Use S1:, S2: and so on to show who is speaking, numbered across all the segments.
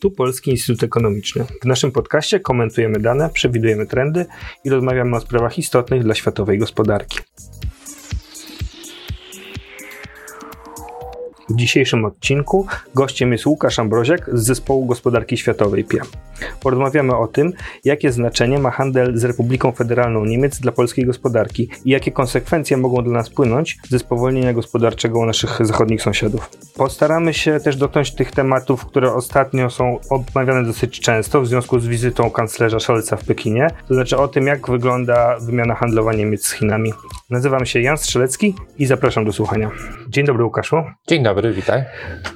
S1: Tu Polski Instytut Ekonomiczny. W naszym podcaście komentujemy dane, przewidujemy trendy i rozmawiamy o sprawach istotnych dla światowej gospodarki. W dzisiejszym odcinku gościem jest Łukasz Ambroziak z Zespołu Gospodarki Światowej PIA. Porozmawiamy o tym, jakie znaczenie ma handel z Republiką Federalną Niemiec dla polskiej gospodarki i jakie konsekwencje mogą dla nas płynąć ze spowolnienia gospodarczego u naszych zachodnich sąsiadów. Postaramy się też dotknąć tych tematów, które ostatnio są omawiane dosyć często w związku z wizytą kanclerza Scholza w Pekinie, to znaczy o tym, jak wygląda wymiana handlowa Niemiec z Chinami. Nazywam się Jan Strzelecki i zapraszam do słuchania. Dzień dobry Łukaszu.
S2: Dzień dobry, witaj.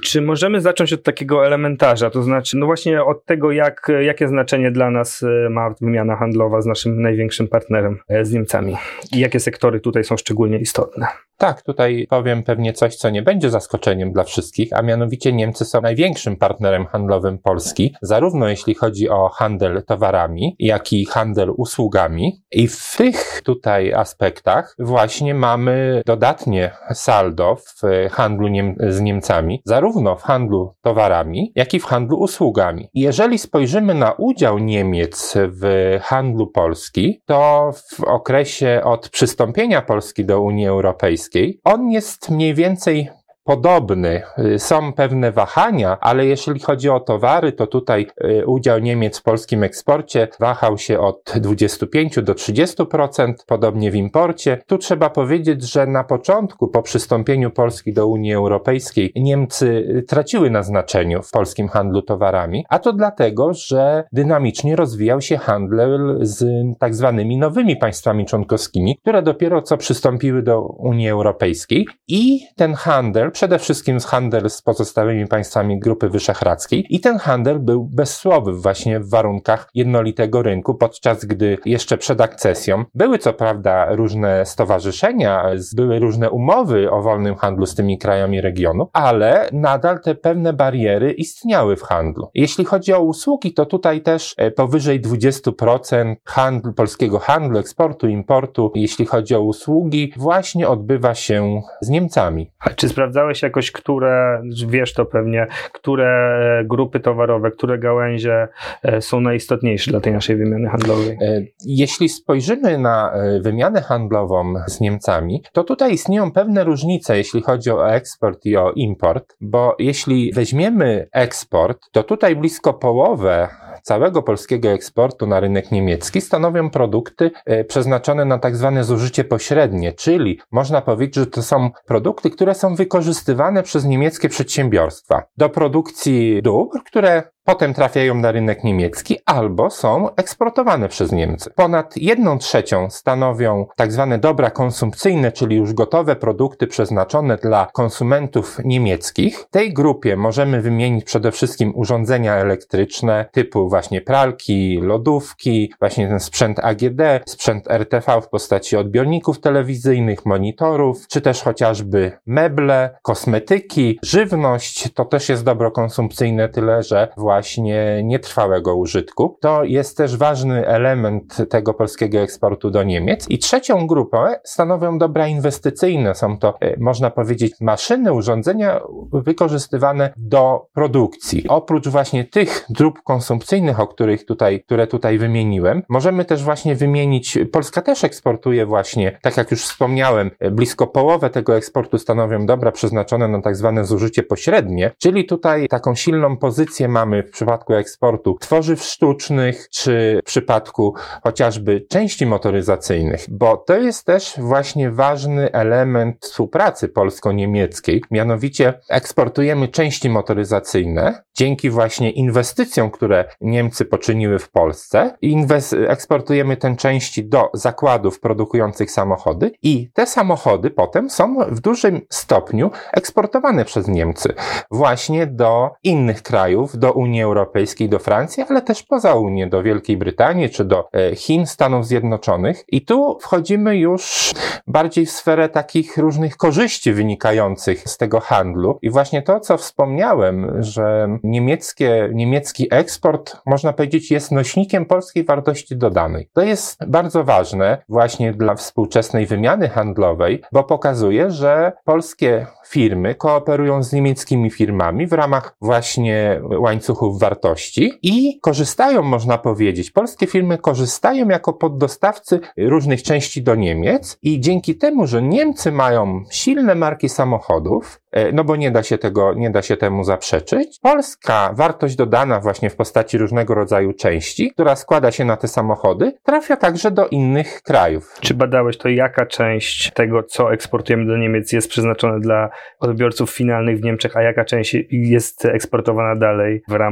S1: Czy możemy zacząć od takiego elementarza, to znaczy no właśnie od tego, jak, jakie znaczenie dla nas e, ma wymiana handlowa z naszym największym partnerem, e, z Niemcami i jakie sektory tutaj są szczególnie istotne?
S2: Tak, tutaj powiem pewnie coś, co nie będzie zaskoczeniem dla wszystkich, a mianowicie Niemcy są największym partnerem handlowym Polski, zarówno jeśli chodzi o handel towarami, jak i handel usługami. I w tych tutaj aspektach właśnie mamy dodatnie saldo w handlu z Niemcami, zarówno w handlu towarami, jak i w handlu usługami. Jeżeli spojrzymy na udział Niemiec w handlu Polski, to w okresie od przystąpienia Polski do Unii Europejskiej, on jest mniej więcej podobny. Y, są pewne wahania, ale jeśli chodzi o towary, to tutaj y, udział Niemiec w polskim eksporcie wahał się od 25 do 30%, podobnie w imporcie. Tu trzeba powiedzieć, że na początku, po przystąpieniu Polski do Unii Europejskiej, Niemcy y, traciły na znaczeniu w polskim handlu towarami, a to dlatego, że dynamicznie rozwijał się handel z tak zwanymi nowymi państwami członkowskimi, które dopiero co przystąpiły do Unii Europejskiej i ten handel przede wszystkim z handel z pozostałymi państwami Grupy Wyszehradzkiej i ten handel był bezsłowy właśnie w warunkach jednolitego rynku, podczas gdy jeszcze przed akcesją były co prawda różne stowarzyszenia, były różne umowy o wolnym handlu z tymi krajami regionu, ale nadal te pewne bariery istniały w handlu. Jeśli chodzi o usługi, to tutaj też e, powyżej 20% handlu, polskiego handlu, eksportu, importu, jeśli chodzi o usługi, właśnie odbywa się z Niemcami.
S1: A czy sprawdza sprawdzałeś jakoś, które, wiesz to pewnie, które grupy towarowe, które gałęzie e, są najistotniejsze dla tej naszej wymiany handlowej? E,
S2: jeśli spojrzymy na e, wymianę handlową z Niemcami, to tutaj istnieją pewne różnice, jeśli chodzi o eksport i o import, bo jeśli weźmiemy eksport, to tutaj blisko połowę całego polskiego eksportu na rynek niemiecki stanowią produkty przeznaczone na tak zwane zużycie pośrednie, czyli można powiedzieć, że to są produkty, które są wykorzystywane wykorzystywane przez niemieckie przedsiębiorstwa. Do produkcji dóbr, które potem trafiają na rynek niemiecki albo są eksportowane przez Niemcy. Ponad jedną trzecią stanowią tak zwane dobra konsumpcyjne, czyli już gotowe produkty przeznaczone dla konsumentów niemieckich. W tej grupie możemy wymienić przede wszystkim urządzenia elektryczne typu właśnie pralki, lodówki, właśnie ten sprzęt AGD, sprzęt RTV w postaci odbiorników telewizyjnych, monitorów, czy też chociażby meble, kosmetyki, żywność. To też jest dobro konsumpcyjne, tyle że właśnie właśnie nietrwałego użytku. To jest też ważny element tego polskiego eksportu do Niemiec. I trzecią grupę stanowią dobra inwestycyjne. Są to, e, można powiedzieć, maszyny, urządzenia wykorzystywane do produkcji. Oprócz właśnie tych dróg konsumpcyjnych, o których tutaj, które tutaj wymieniłem, możemy też właśnie wymienić, Polska też eksportuje właśnie, tak jak już wspomniałem, e, blisko połowę tego eksportu stanowią dobra przeznaczone na tak zwane zużycie pośrednie, czyli tutaj taką silną pozycję mamy w przypadku eksportu tworzyw sztucznych, czy w przypadku chociażby części motoryzacyjnych, bo to jest też właśnie ważny element współpracy polsko-niemieckiej. Mianowicie eksportujemy części motoryzacyjne dzięki właśnie inwestycjom, które Niemcy poczyniły w Polsce. Inwes- eksportujemy te części do zakładów produkujących samochody i te samochody potem są w dużym stopniu eksportowane przez Niemcy właśnie do innych krajów, do Unii Unii Europejskiej do Francji, ale też poza Unię, do Wielkiej Brytanii czy do e, Chin, Stanów Zjednoczonych. I tu wchodzimy już bardziej w sferę takich różnych korzyści wynikających z tego handlu. I właśnie to, co wspomniałem, że niemieckie, niemiecki eksport, można powiedzieć, jest nośnikiem polskiej wartości dodanej. To jest bardzo ważne właśnie dla współczesnej wymiany handlowej, bo pokazuje, że polskie firmy kooperują z niemieckimi firmami w ramach właśnie łańcuchu łańcuchów wartości i korzystają, można powiedzieć, polskie firmy korzystają jako poddostawcy różnych części do Niemiec i dzięki temu, że Niemcy mają silne marki samochodów, E, no bo nie da się tego, nie da się temu zaprzeczyć. Polska wartość dodana właśnie w postaci różnego rodzaju części, która składa się na te samochody, trafia także do innych krajów.
S1: Czy badałeś to, jaka część tego, co eksportujemy do Niemiec jest przeznaczona dla odbiorców finalnych w Niemczech, a jaka część jest eksportowana dalej w ramach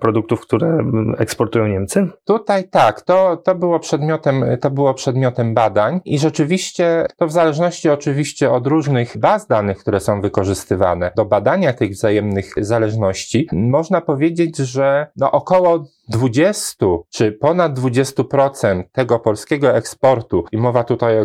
S1: produktów, które eksportują Niemcy?
S2: Tutaj tak, to, to było przedmiotem, to było przedmiotem badań i rzeczywiście to w zależności oczywiście od różnych baz danych, które są wykorzystywane, do badania tych wzajemnych zależności, można powiedzieć, że no około 20 czy ponad 20% tego polskiego eksportu, i mowa tutaj o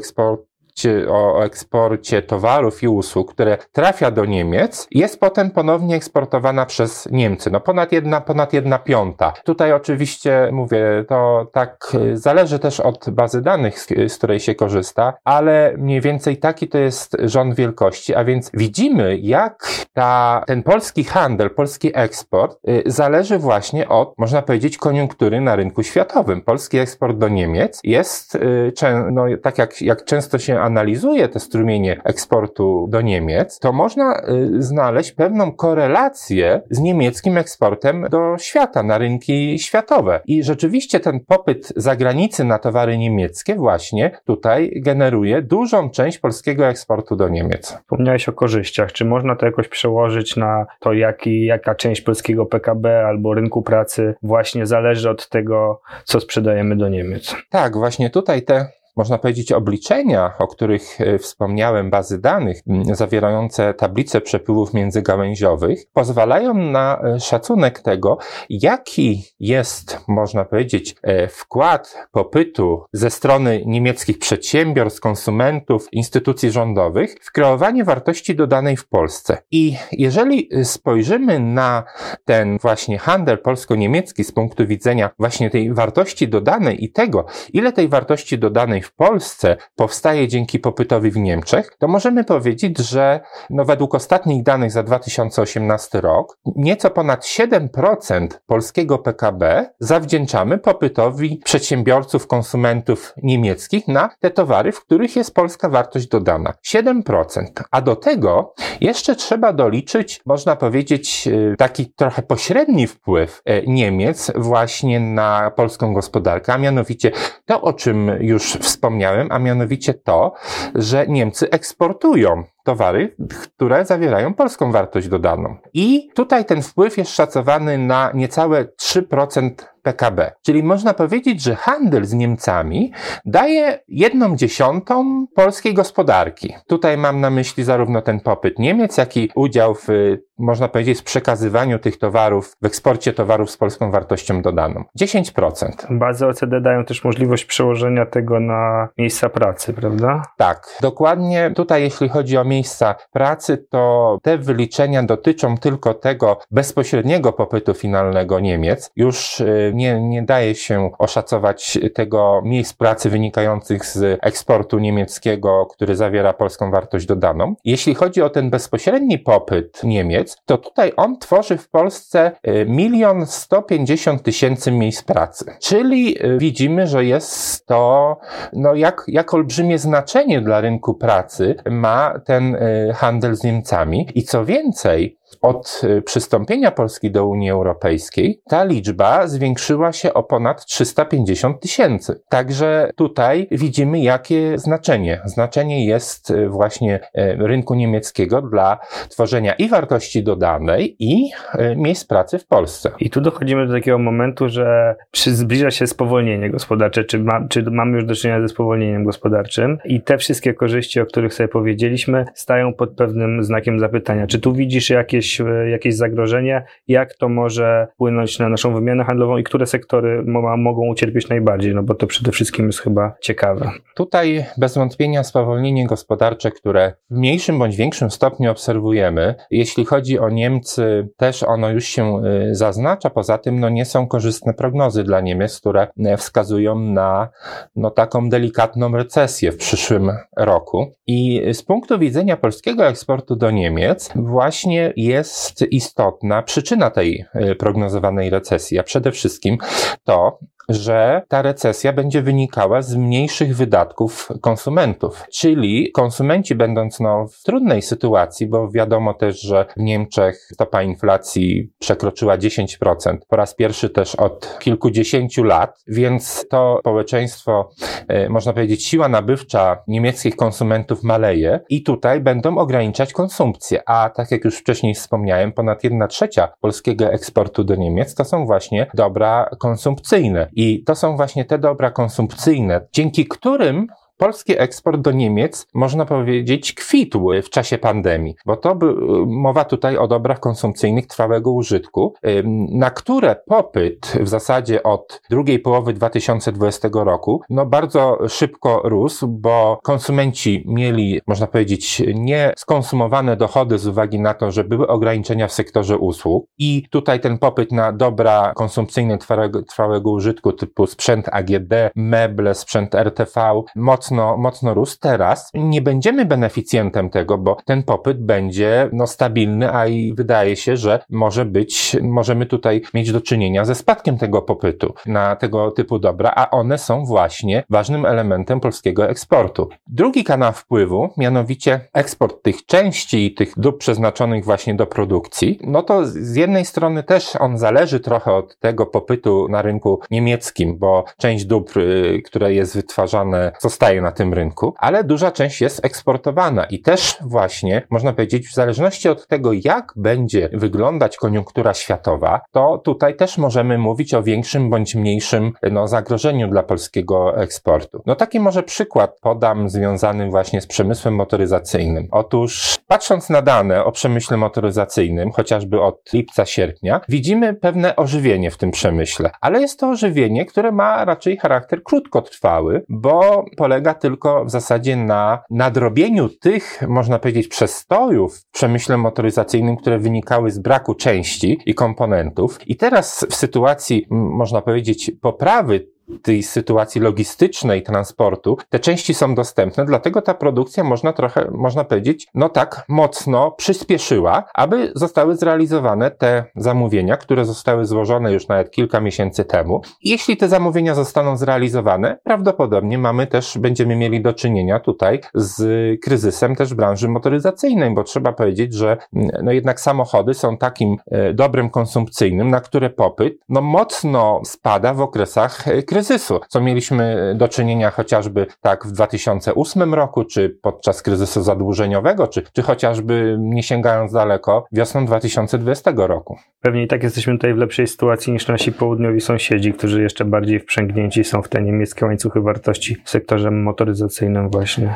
S2: o eksporcie towarów i usług, które trafia do Niemiec, jest potem ponownie eksportowana przez Niemcy. No ponad jedna, ponad jedna piąta. Tutaj oczywiście mówię, to tak y, zależy też od bazy danych, z, z której się korzysta, ale mniej więcej taki to jest rząd wielkości, a więc widzimy, jak ta, ten polski handel, polski eksport y, zależy właśnie od, można powiedzieć, koniunktury na rynku światowym. Polski eksport do Niemiec jest, y, no, tak jak, jak często się analizuje te strumienie eksportu do Niemiec, to można y, znaleźć pewną korelację z niemieckim eksportem do świata, na rynki światowe. I rzeczywiście ten popyt zagranicy na towary niemieckie właśnie tutaj generuje dużą część polskiego eksportu do Niemiec.
S1: Wspomniałeś o korzyściach. Czy można to jakoś przełożyć na to, jaki, jaka część polskiego PKB albo rynku pracy właśnie zależy od tego, co sprzedajemy do Niemiec?
S2: Tak, właśnie tutaj te można powiedzieć, obliczenia, o których e, wspomniałem, bazy danych zawierające tablice przepływów międzygałęziowych, pozwalają na e, szacunek tego, jaki jest, można powiedzieć, e, wkład popytu ze strony niemieckich przedsiębiorstw, konsumentów, instytucji rządowych w kreowanie wartości dodanej w Polsce. I jeżeli spojrzymy na ten właśnie handel polsko-niemiecki z punktu widzenia właśnie tej wartości dodanej i tego, ile tej wartości dodanej w Polsce powstaje dzięki popytowi w Niemczech, to możemy powiedzieć, że no według ostatnich danych za 2018 rok nieco ponad 7% polskiego PKB zawdzięczamy popytowi przedsiębiorców, konsumentów niemieckich na te towary, w których jest polska wartość dodana. 7%. A do tego jeszcze trzeba doliczyć, można powiedzieć, e, taki trochę pośredni wpływ e, Niemiec właśnie na polską gospodarkę, a mianowicie to, o czym już wspomniałem, a mianowicie to, że Niemcy eksportują towary, które zawierają polską wartość dodaną. I tutaj ten wpływ jest szacowany na niecałe 3% PKB. Czyli można powiedzieć, że handel z Niemcami daje jedną dziesiątą polskiej gospodarki. Tutaj mam na myśli zarówno ten popyt Niemiec, jak i udział w, można powiedzieć, w przekazywaniu tych towarów, w eksporcie towarów z polską wartością dodaną. 10%.
S1: Bazy OCD dają też możliwość przełożenia tego na miejsca pracy, prawda?
S2: Tak, dokładnie. Tutaj jeśli chodzi o miejsca pracy, to te wyliczenia dotyczą tylko tego bezpośredniego popytu finalnego Niemiec. Już y, nie, nie daje się oszacować tego miejsc pracy wynikających z eksportu niemieckiego, który zawiera polską wartość dodaną. Jeśli chodzi o ten bezpośredni popyt Niemiec, to tutaj on tworzy w Polsce y, milion sto pięćdziesiąt tysięcy miejsc pracy. Czyli y, widzimy, że jest to, no jak, jak olbrzymie znaczenie dla rynku pracy ma ten y, handel z Niemcami. I co więcej, od y, przystąpienia Polski do Unii Europejskiej ta liczba zwiększyła się o ponad 350 tysięcy. Także tutaj widzimy, jakie znaczenie. Znaczenie jest y, właśnie y, rynku niemieckiego dla tworzenia i wartości dodanej, i miejsc pracy w Polsce.
S1: I tu dochodzimy do takiego momentu, że zbliża się spowolnienie gospodarcze, czy, ma, czy mamy już do czynienia ze spowolnieniem gospodarczym i te wszystkie korzyści, o których sobie powiedzieliśmy, stają pod pewnym znakiem zapytania. Czy tu widzisz jakieś jakieś, e, jakieś zagrożenie, jak to może wpłynąć na naszą wymianę handlową i które sektory mogą ucierpieć najbardziej, no bo to przede wszystkim jest chyba ciekawe.
S2: Tutaj bez wątpienia spowolnienie gospodarcze, które w mniejszym bądź większym stopniu obserwujemy, jeśli chodzi o Niemcy, też ono już się e, zaznacza, poza tym no nie są korzystne prognozy dla Niemiec, które e, wskazują na no taką delikatną recesję w przyszłym roku. I z punktu widzenia polskiego eksportu do Niemiec właśnie jest jest istotna przyczyna tej e, prognozowanej recesji, a przede wszystkim to, że ta recesja będzie wynikała z mniejszych wydatków konsumentów. Czyli konsumenci będąc no, w trudnej sytuacji, bo wiadomo też, że w Niemczech stopa inflacji przekroczyła 10%, po raz pierwszy też od kilkudziesięciu lat, więc to społeczeństwo, e, można powiedzieć, siła nabywcza niemieckich konsumentów maleje i tutaj będą ograniczać konsumpcję. A tak jak już wcześniej wspomniałem, ponad jedna trzecia polskiego eksportu do Niemiec to są właśnie dobra konsumpcyjne. I to są właśnie te dobra konsumpcyjne, dzięki którym polski eksport do Niemiec, można powiedzieć, kwitł w czasie pandemii, bo to by, mowa tutaj o dobrach konsumpcyjnych trwałego użytku, na które popyt w zasadzie od drugiej połowy 2020 roku, no bardzo szybko rósł, bo konsumenci mieli, można powiedzieć, nie skonsumowane dochody z uwagi na to, że były ograniczenia w sektorze usług. I tutaj ten popyt na dobra konsumpcyjne trwałego, trwałego użytku typu sprzęt AGD, meble, sprzęt RTV mocno mocno, mocno rósł. Teraz nie będziemy beneficjentem tego, bo ten popyt będzie no, stabilny, a i wydaje się, że może być, możemy tutaj mieć do czynienia ze spadkiem tego popytu na tego typu dobra, a one są właśnie ważnym elementem polskiego eksportu. Drugi kanał wpływu, mianowicie eksport tych części i tych dóbr przeznaczonych właśnie do produkcji, no to z jednej strony też on zależy trochę od tego popytu na rynku niemieckim, bo część dóbr, y, które jest wytwarzane, zostaje na tym rynku, ale duża część jest eksportowana i też właśnie, można powiedzieć, w zależności od tego, jak będzie wyglądać koniunktura światowa, to tutaj też możemy mówić o większym bądź mniejszym no, zagrożeniu dla polskiego eksportu. No taki może przykład podam związany właśnie z przemysłem motoryzacyjnym. Otóż patrząc na dane o przemyśle motoryzacyjnym, chociażby od lipca, sierpnia, widzimy pewne ożywienie w tym przemyśle, ale jest to ożywienie, które ma raczej charakter krótkotrwały, bo polega tylko w zasadzie na nadrobieniu tych, można powiedzieć, przestojów w przemyśle motoryzacyjnym, które wynikały z braku części i komponentów. I teraz w sytuacji, można powiedzieć, poprawy tej sytuacji logistycznej transportu, te części są dostępne, dlatego ta produkcja można trochę, można powiedzieć, no tak mocno przyspieszyła, aby zostały zrealizowane te zamówienia, które zostały złożone już nawet kilka miesięcy temu. Jeśli te zamówienia zostaną zrealizowane, prawdopodobnie mamy też, będziemy mieli do czynienia tutaj z kryzysem też branży motoryzacyjnej, bo trzeba powiedzieć, że no jednak samochody są takim e, dobrem konsumpcyjnym, na które popyt no mocno spada w okresach kryzysu kryzysu, co mieliśmy do czynienia chociażby tak w 2008 roku, czy podczas kryzysu zadłużeniowego, czy, czy chociażby nie sięgając daleko wiosną 2020 roku.
S1: Pewnie i tak jesteśmy tutaj w lepszej sytuacji niż nasi południowi sąsiedzi, którzy jeszcze bardziej wprzęgnięci są w te niemieckie łańcuchy wartości w sektorze motoryzacyjnym właśnie.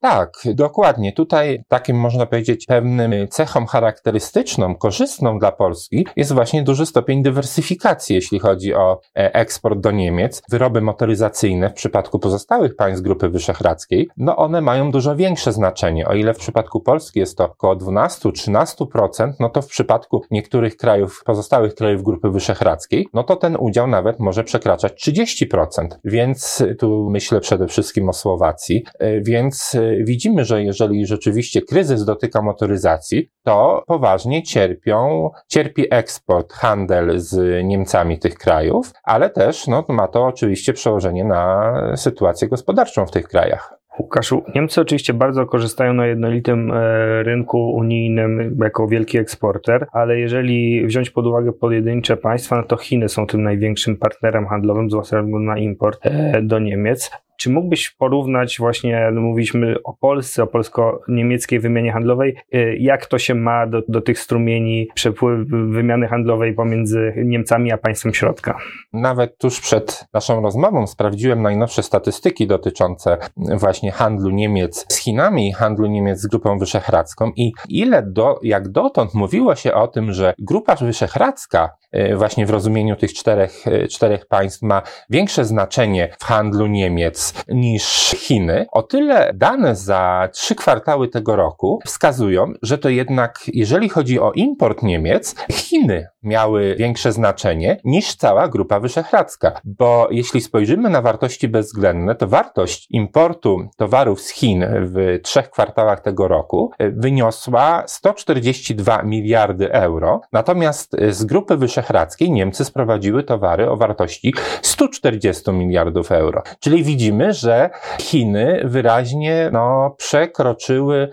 S2: Tak, dokładnie. Tutaj takim można powiedzieć pewnym cechą charakterystyczną, korzystną dla Polski jest właśnie duży stopień dywersyfikacji, jeśli chodzi o e, eksport do Niemiec. Wyroby motoryzacyjne w przypadku pozostałych państw Grupy Wyszehradzkiej, no one mają dużo większe znaczenie. O ile w przypadku Polski jest to około 12-13%, no to w przypadku niektórych krajów, pozostałych krajów Grupy Wyszehradzkiej, no to ten udział nawet może przekraczać 30%. Więc tu myślę przede wszystkim o Słowacji, e, więc e, widzimy, że jeżeli rzeczywiście kryzys dotyka motoryzacji, to poważnie cierpią, cierpi eksport, handel z Niemcami tych krajów, ale też no, ma to oczywiście przełożenie na sytuację gospodarczą w tych krajach.
S1: Łukaszu, Niemcy oczywiście bardzo korzystają na jednolitym e, rynku unijnym jako wielki eksporter, ale jeżeli wziąć pod uwagę pojedyncze państwa, no to Chiny są tym największym partnerem handlowym, zwłaszcza na import e, do Niemiec. Czy mógłbyś porównać właśnie, no mówiliśmy o Polsce, o polsko-niemieckiej wymianie handlowej, y, jak to się ma do, do tych strumieni przepływ wymiany handlowej pomiędzy Niemcami a państwem środka?
S2: Nawet tuż przed naszą rozmową sprawdziłem najnowsze statystyki dotyczące właśnie handlu Niemiec z Chinami handlu Niemiec z Grupą Wyszehradzką i ile do, jak dotąd mówiło się o tym, że Grupa Wyszehradzka właśnie w rozumieniu tych czterech, y, czterech państw ma większe znaczenie w handlu Niemiec niż Chiny, o tyle dane za trzy kwartały tego roku wskazują, że to jednak, jeżeli chodzi o import Niemiec, Chiny miały większe znaczenie niż cała Grupa Wyszehradzka, bo jeśli spojrzymy na wartości bezwzględne, to wartość importu towarów z Chin w trzech kwartałach tego roku wyniosła 142 miliardy euro, natomiast z Grupy Wyszehradzkiej Niemcy sprowadziły towary o wartości 140 miliardów euro. Czyli widzimy, że Chiny wyraźnie no, przekroczyły,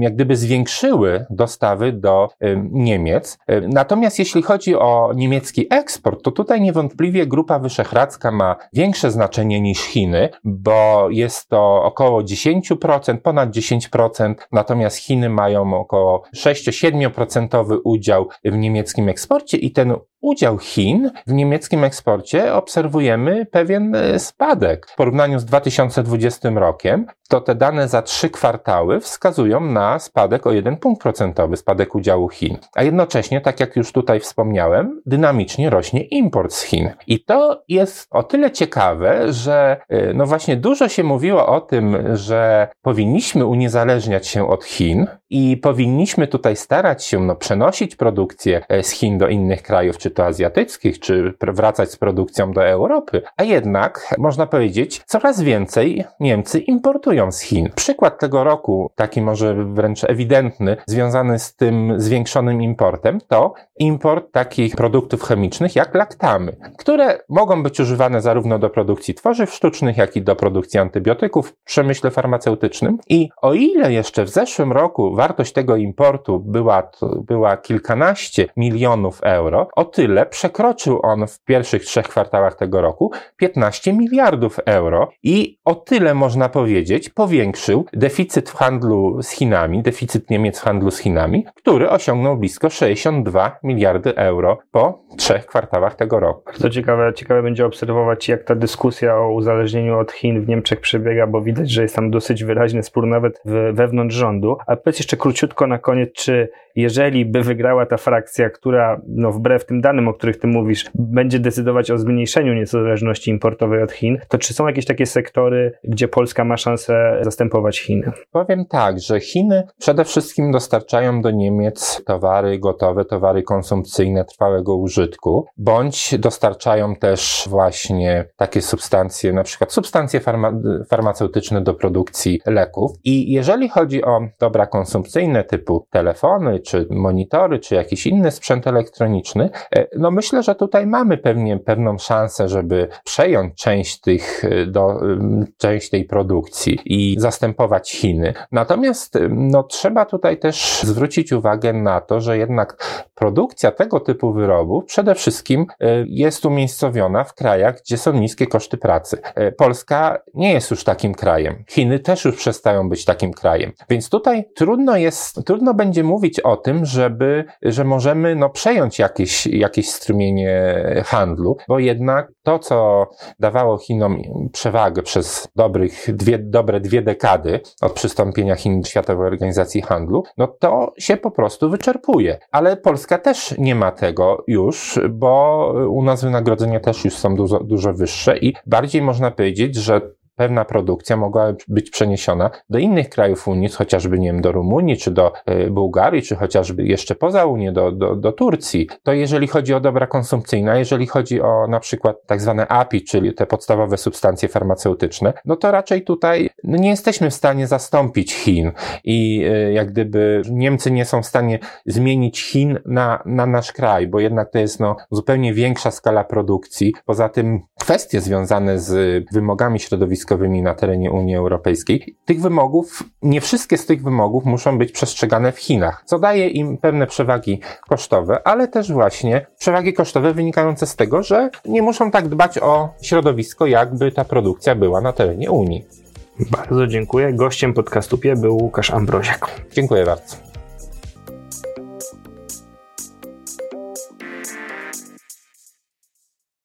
S2: jak gdyby zwiększyły dostawy do Niemiec. Natomiast jeśli chodzi o niemiecki eksport, to tutaj niewątpliwie Grupa Wyszehradzka ma większe znaczenie niż Chiny, bo jest to około 10%, ponad 10%, natomiast Chiny mają około 6-7% udział w niemieckim eksporcie i ten udział Chin w niemieckim eksporcie obserwujemy pewien e, spadek. W porównaniu z 2020 rokiem, to te dane za trzy kwartały wskazują na spadek o jeden punkt procentowy, spadek udziału Chin. A jednocześnie, tak jak już tutaj wspomniałem, dynamicznie rośnie import z Chin. I to jest o tyle ciekawe, że e, no właśnie dużo się mówiło o tym, że powinniśmy uniezależniać się od Chin i powinniśmy tutaj starać się no, przenosić produkcję e, z Chin do innych krajów, czy to azjatyckich, czy wracać z produkcją do Europy. A jednak, można powiedzieć, coraz więcej Niemcy importują z Chin. Przykład tego roku, taki może wręcz ewidentny, związany z tym zwiększonym importem, to import takich produktów chemicznych jak laktamy, które mogą być używane zarówno do produkcji tworzyw sztucznych, jak i do produkcji antybiotyków w przemyśle farmaceutycznym. I o ile jeszcze w zeszłym roku wartość tego importu była, była kilkanaście milionów euro, o tyle przekroczył on w pierwszych trzech kwartałach tego roku 15 miliardów euro i o tyle można powiedzieć powiększył deficyt w handlu z Chinami, deficyt Niemiec w handlu z Chinami, który osiągnął blisko 62 miliardy euro po trzech kwartałach tego roku.
S1: Bardzo ciekawe, ciekawe będzie obserwować, jak ta dyskusja o uzależnieniu od Chin w Niemczech przebiega, bo widać, że jest tam dosyć wyraźny spór nawet wewnątrz rządu. A powiedz jeszcze króciutko na koniec, czy jeżeli by wygrała ta frakcja, która no, wbrew tym danym, o których ty mówisz, będzie decydować o zmniejszeniu niezależności importowej od Chin, to czy są jakieś takie sektory, gdzie Polska ma szansę zastępować Chiny?
S2: Powiem tak, że Chiny przede wszystkim dostarczają do Niemiec towary gotowe, towary konsumpcyjne trwałego użytku, bądź dostarczają też właśnie takie substancje, na przykład substancje farma farmaceutyczne do produkcji leków. I jeżeli chodzi o dobra konsumpcyjne typu telefony, czy monitory, czy jakiś inny sprzęt elektroniczny, no myślę, że tutaj mamy pewnie pewną szansę, żeby przejąć część tych, e, do, część tej produkcji i zastępować Chiny. Natomiast no, trzeba tutaj też zwrócić uwagę na to, że jednak produkcja tego typu wyrobów przede wszystkim e, jest umiejscowiona w krajach, gdzie są niskie koszty pracy. Polska nie jest już takim krajem. Chiny też już przestają być takim krajem. Więc tutaj trudno jest, trudno będzie mówić o tym, żeby, że możemy no, przejąć jakieś, jakieś strumienie handlu, bo jednak to, co dawało Chinom przewagę przez dobrych dwie, dobre dwie dekady od przystąpienia Chin do Światowej Organizacji Handlu, no to się po prostu wyczerpuje. Ale Polska też nie ma tego już, bo u nas wynagrodzenia też już są dużo, dużo wyższe i bardziej można powiedzieć, że pewna produkcja mogła być przeniesiona do innych krajów Unii, chociażby nie wiem, do Rumunii, czy do e, Bułgarii, czy chociażby jeszcze poza Unię, do, do, do Turcji. To jeżeli chodzi o dobra konsumpcyjne, jeżeli chodzi o na przykład tak zwane API, czyli te podstawowe substancje farmaceutyczne, no to raczej tutaj no nie jesteśmy w stanie zastąpić Chin i e, jak gdyby Niemcy nie są w stanie zmienić Chin na, na nasz kraj, bo jednak to jest no, zupełnie większa skala produkcji. Poza tym kwestie związane z wymogami środowiskowymi środowiskowymi na terenie Unii Europejskiej. Tych wymogów, nie wszystkie z tych wymogów muszą być przestrzegane w Chinach, co daje im pewne przewagi kosztowe, ale też właśnie przewagi kosztowe wynikające z tego, że nie muszą tak dbać o środowisko, jakby ta produkcja była na terenie Unii.
S1: Bardzo dziękuję. Gościem podcastu PIE był Łukasz Ambroziak.
S2: Dziękuję bardzo.